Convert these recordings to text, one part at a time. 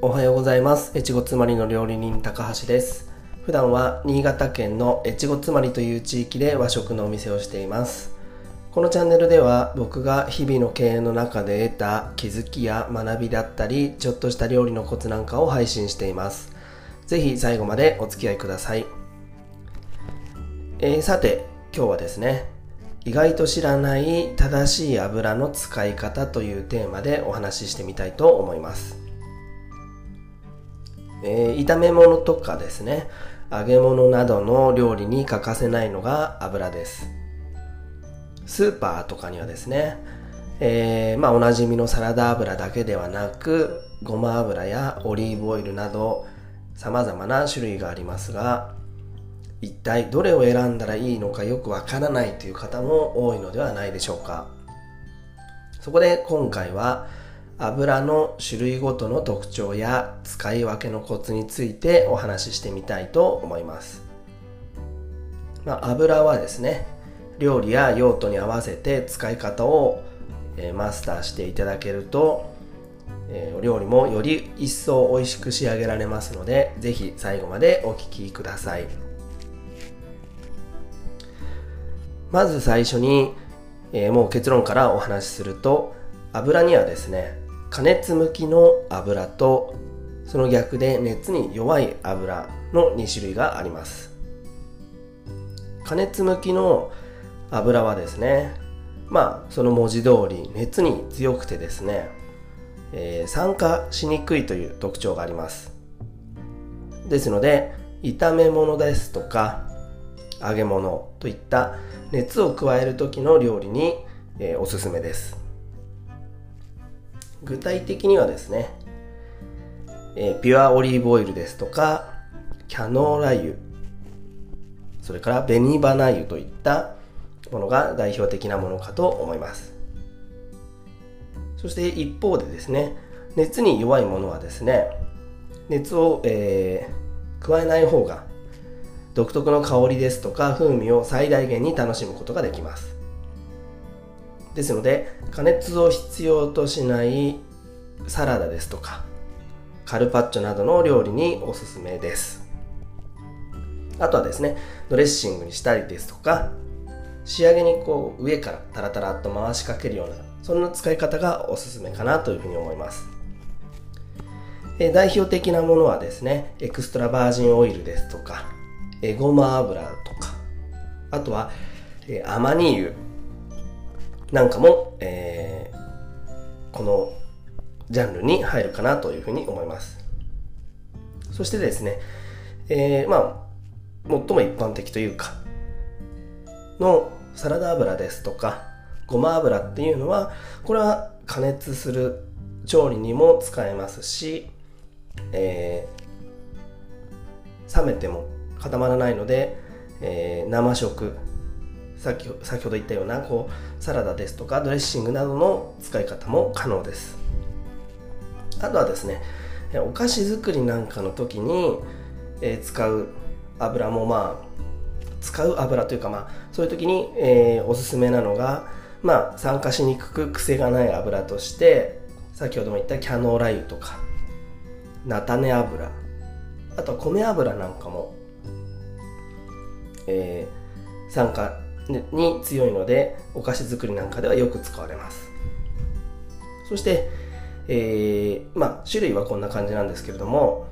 おはようございます。越後妻りの料理人高橋です。普段は新潟県の越後妻りという地域で和食のお店をしています。このチャンネルでは僕が日々の経営の中で得た気づきや学びだったりちょっとした料理のコツなんかを配信しています。ぜひ最後までお付き合いください、えー、さて今日はですね意外と知らない正しい油の使い方というテーマでお話ししてみたいと思います。えー、炒め物とかですね。揚げ物などの料理に欠かせないのが油です。スーパーとかにはですね、えー、まあおなじみのサラダ油だけではなくごま油やオリーブオイルなど様々な種類がありますが一体どれを選んだらいいのかよくわからないという方も多いのではないでしょうか。そこで今回は油の種類ごとの特徴や使い分けのコツについてお話ししてみたいと思います。まあ、油はですね、料理や用途に合わせて使い方を、えマスターしていただけると、えお料理もより一層美味しく仕上げられますので、ぜひ最後までお聴きください。まず最初に、え、もう結論からお話しすると油にはですね加熱向きの油とその逆で熱に弱い油の2種類があります。加熱向きの油はですねまあその文字通り熱に強くてですね、えー、酸化しにくいという特徴があります。ですので炒め物ですとか揚げ物といった熱を加える時の料理に、えー、おすすめです。具体的にはですね、えー、ピュアオリーブオイルですとか、キャノーラ油、それから紅花油といったものが代表的なものかと思います。そして一方でですね、熱に弱いものはですね、熱を、えー、加えない方が独特の香りですとか風味を最大限に楽しむことができます。ですので加熱を必要としないサラダですとかカルパッチョなどの料理におすすめです。あとはですねドレッシングにしたりですとか仕上げにこう上からタラタラっと回しかけるようなそんな使い方がおすすめかなというふうに思います。代表的なものはですねエクストラバージンオイルですとかえごま油とかあとはアマニ油。なんかも、えー、このジャンルに入るかなというふうに思います。そしてですね、えー、まあ、最も一般的というか、のサラダ油ですとか、ごま油っていうのは、これは加熱する調理にも使えますし、えー、冷めても固まらないので、えー、生食先先ほど言ったようなこうサラダですとかドレッシングなどの使い方も可能です。あとはですねお菓子作りなんかの時に、え、使う油もまあ使う油というかまあそういう時に、えー、おすすめなのがまあ酸化しにくく癖がない油として先ほども言ったキャノーラ油とか菜種油あとは米油なんかも、えー、酸化に強いのでお菓子作りなんかではよく使われます。そして、えー、まあ種類はこんな感じなんですけれども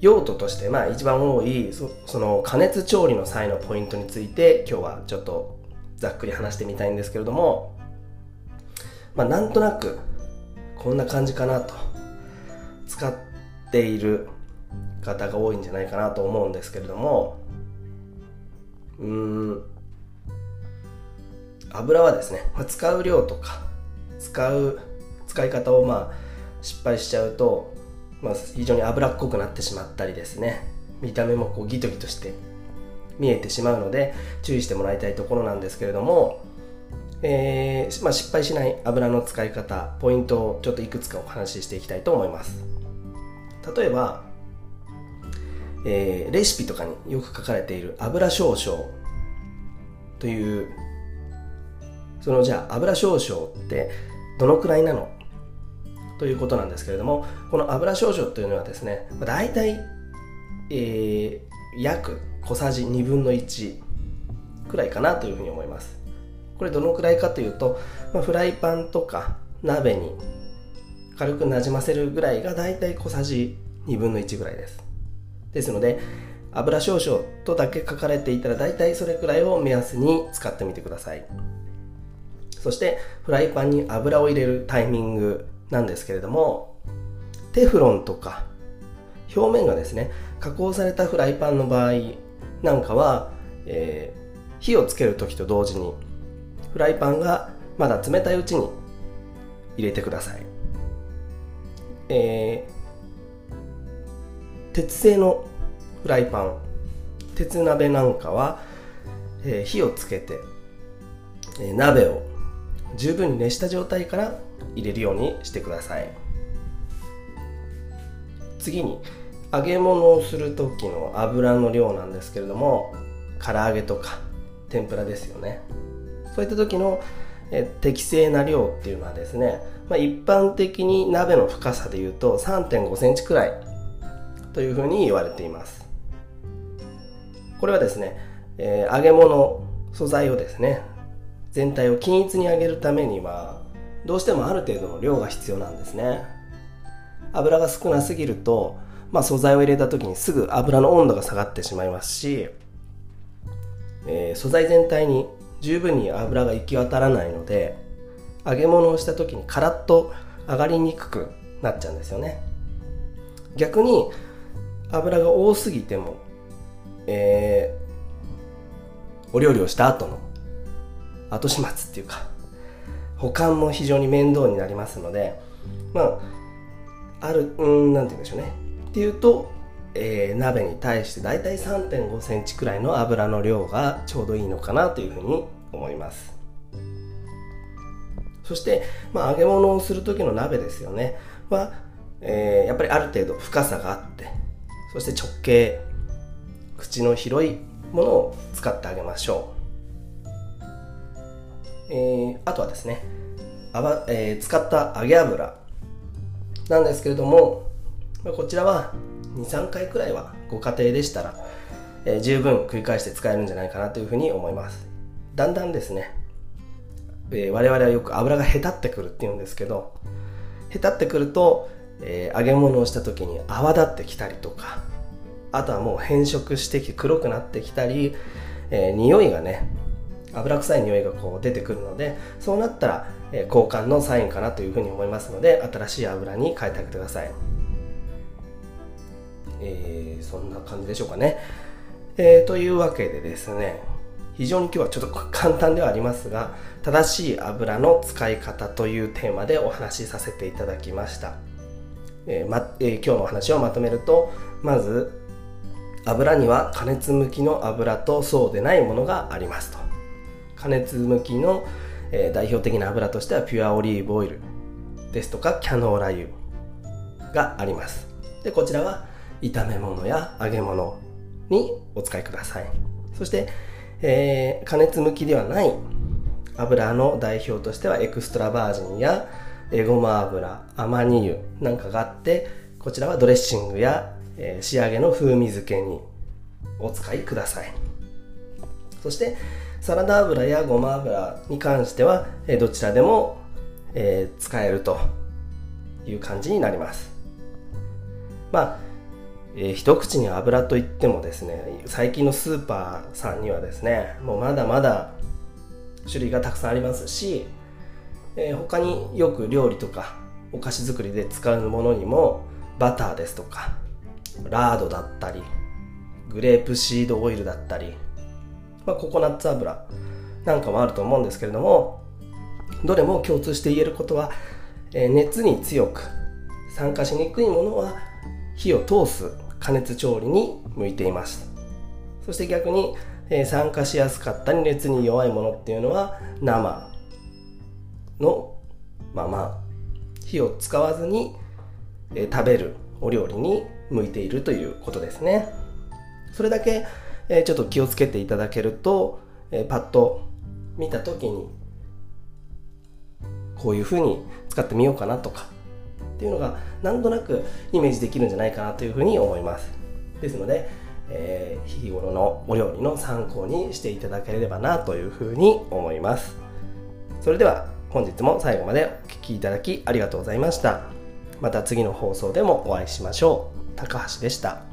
用途としてまあ一番多いその加熱調理の際のポイントについて今日はちょっとざっくり話してみたいんですけれどもまあなんとなくこんな感じかなと使っている方が多いんじゃないかなと思うんですけれどもうーん。油はですね、まあ、使う量とか使う使い方をまあ失敗しちゃうと、まあ、非常に脂っこくなってしまったりですね見た目もこうギトギトして見えてしまうので注意してもらいたいところなんですけれども、えーまあ、失敗しない油の使い方ポイントをちょっといくつかお話ししていきたいと思います。例えば、えー、レシピとかによく書かれている油少々というそのじゃあ油少々ってどのくらいなの？ということなんですけれどもこの油少々というのはですね大体、えー、約小さじ1分の1くらいかなというふうに思います。これどのくらいかというと、まあ、フライパンとか鍋に軽くなじませるぐらいが大体小さじ1分の1ぐらいです。ですので油少々とだけ書かれていたら大体それくらいを目安に使ってみてください。そしてフライパンに油を入れるタイミングなんですけれどもテフロンとか表面がですね加工されたフライパンの場合なんかは、えー、火をつける時と同時にフライパンがまだ冷たいうちに入れてください、えー、鉄製のフライパン鉄鍋なんかは、えー、火をつけて、えー、鍋を十分に熱した状態から入れるようにしてください。次に揚げ物をする時の油の量なんですけれども唐揚げとか天ぷらですよね。そういった時のえ適正な量っていうのはですね、まあ、一般的に鍋の深さでいうと3 5センチくらいというふうに言われています。これはですね、えー、揚げ物素材をですね全体を均一に揚げるためにはどうしてもある程度の量が必要なんですね。油が少なすぎると、まあ、素材を入れた時にすぐ油の温度が下がってしまいますし、えー、素材全体に十分に油が行き渡らないので揚げ物をした時にカラッと上がりにくくなっちゃうんですよね。逆に油が多すぎても、えー、お料理をした後の後始末っていうか保管も非常に面倒になりますのでまああるうんなんて言うんでしょうね。っていうと、えー、鍋に対して大体3 5センチくらいの油の量がちょうどいいのかなというふうに思います。そして、まあ、揚げ物をする時の鍋ですよね。は、えー、やっぱりある程度深さがあってそして直径口の広いものを使ってあげましょう。えー、あとはですねあば、えー、使った揚げ油なんですけれどもこちらは23回くらいはご家庭でしたら、えー、十分繰り返して使えるんじゃないかなというふうに思います。だんだんですね、えー、我々はよく油がへたってくるっていうんですけどへたってくると、えー、揚げ物をした時に泡立ってきたりとかあとはもう変色してきて黒くなってきたり、えー、匂いがね油臭い匂いがこう出てくるのでそうなったら、え、交換のサインかなというふうに思いますので新しい油に変えてあげてください、えー、そんな感じでしょうかね、えー、というわけでですね非常に今日はちょっと簡単ではありますが正しい油の使い方というテーマでお話しさせていただきました、えーまえー、今日のお話をまとめるとまず油には加熱向きの油とそうでないものがありますと。加熱向きの、えー、代表的な油としてはピュアオリーブオイルですとかキャノーラ油があります。でこちらは炒め物や揚げ物にお使いください。そして、えー、加熱向きではない油の代表としてはエクストラバージンやエゴマ油アマニ油なんかがあってこちらはドレッシングや、えー、仕上げの風味付けにお使いください。そしてサラダ油やごま油に関しては、えどちらでも、え使えるという感じになります。まあ、えー、一口に油といってもですね最近のスーパーさんにはですねもうまだまだ種類がたくさんありますし、えー、他によく料理とかお菓子作りで使うものにもバターですとかラードだったりグレープシードオイルだったりまあ、ココナッツ油なんかもあると思うんですけれどもどれも共通して言えることは、えー、熱に強く酸化しにくいものは火を通す加熱調理に向いています。そして逆に、えー、酸化しやすかったり熱に弱いものっていうのは生のまま火を使わずに、えー、食べるお料理に向いているということですね。それだけえちょっと気をつけていただけると、えパッと見た時にこういうふうに使ってみようかなとかっていうのがなんとなくイメージできるんじゃないかなというふうに思います。ですので、え、日頃のお料理の参考にしていただければなというふうに思います。それでは本日も最後までお聴きいただきありがとうございました。また次の放送でもお会いしましょう。高橋でした。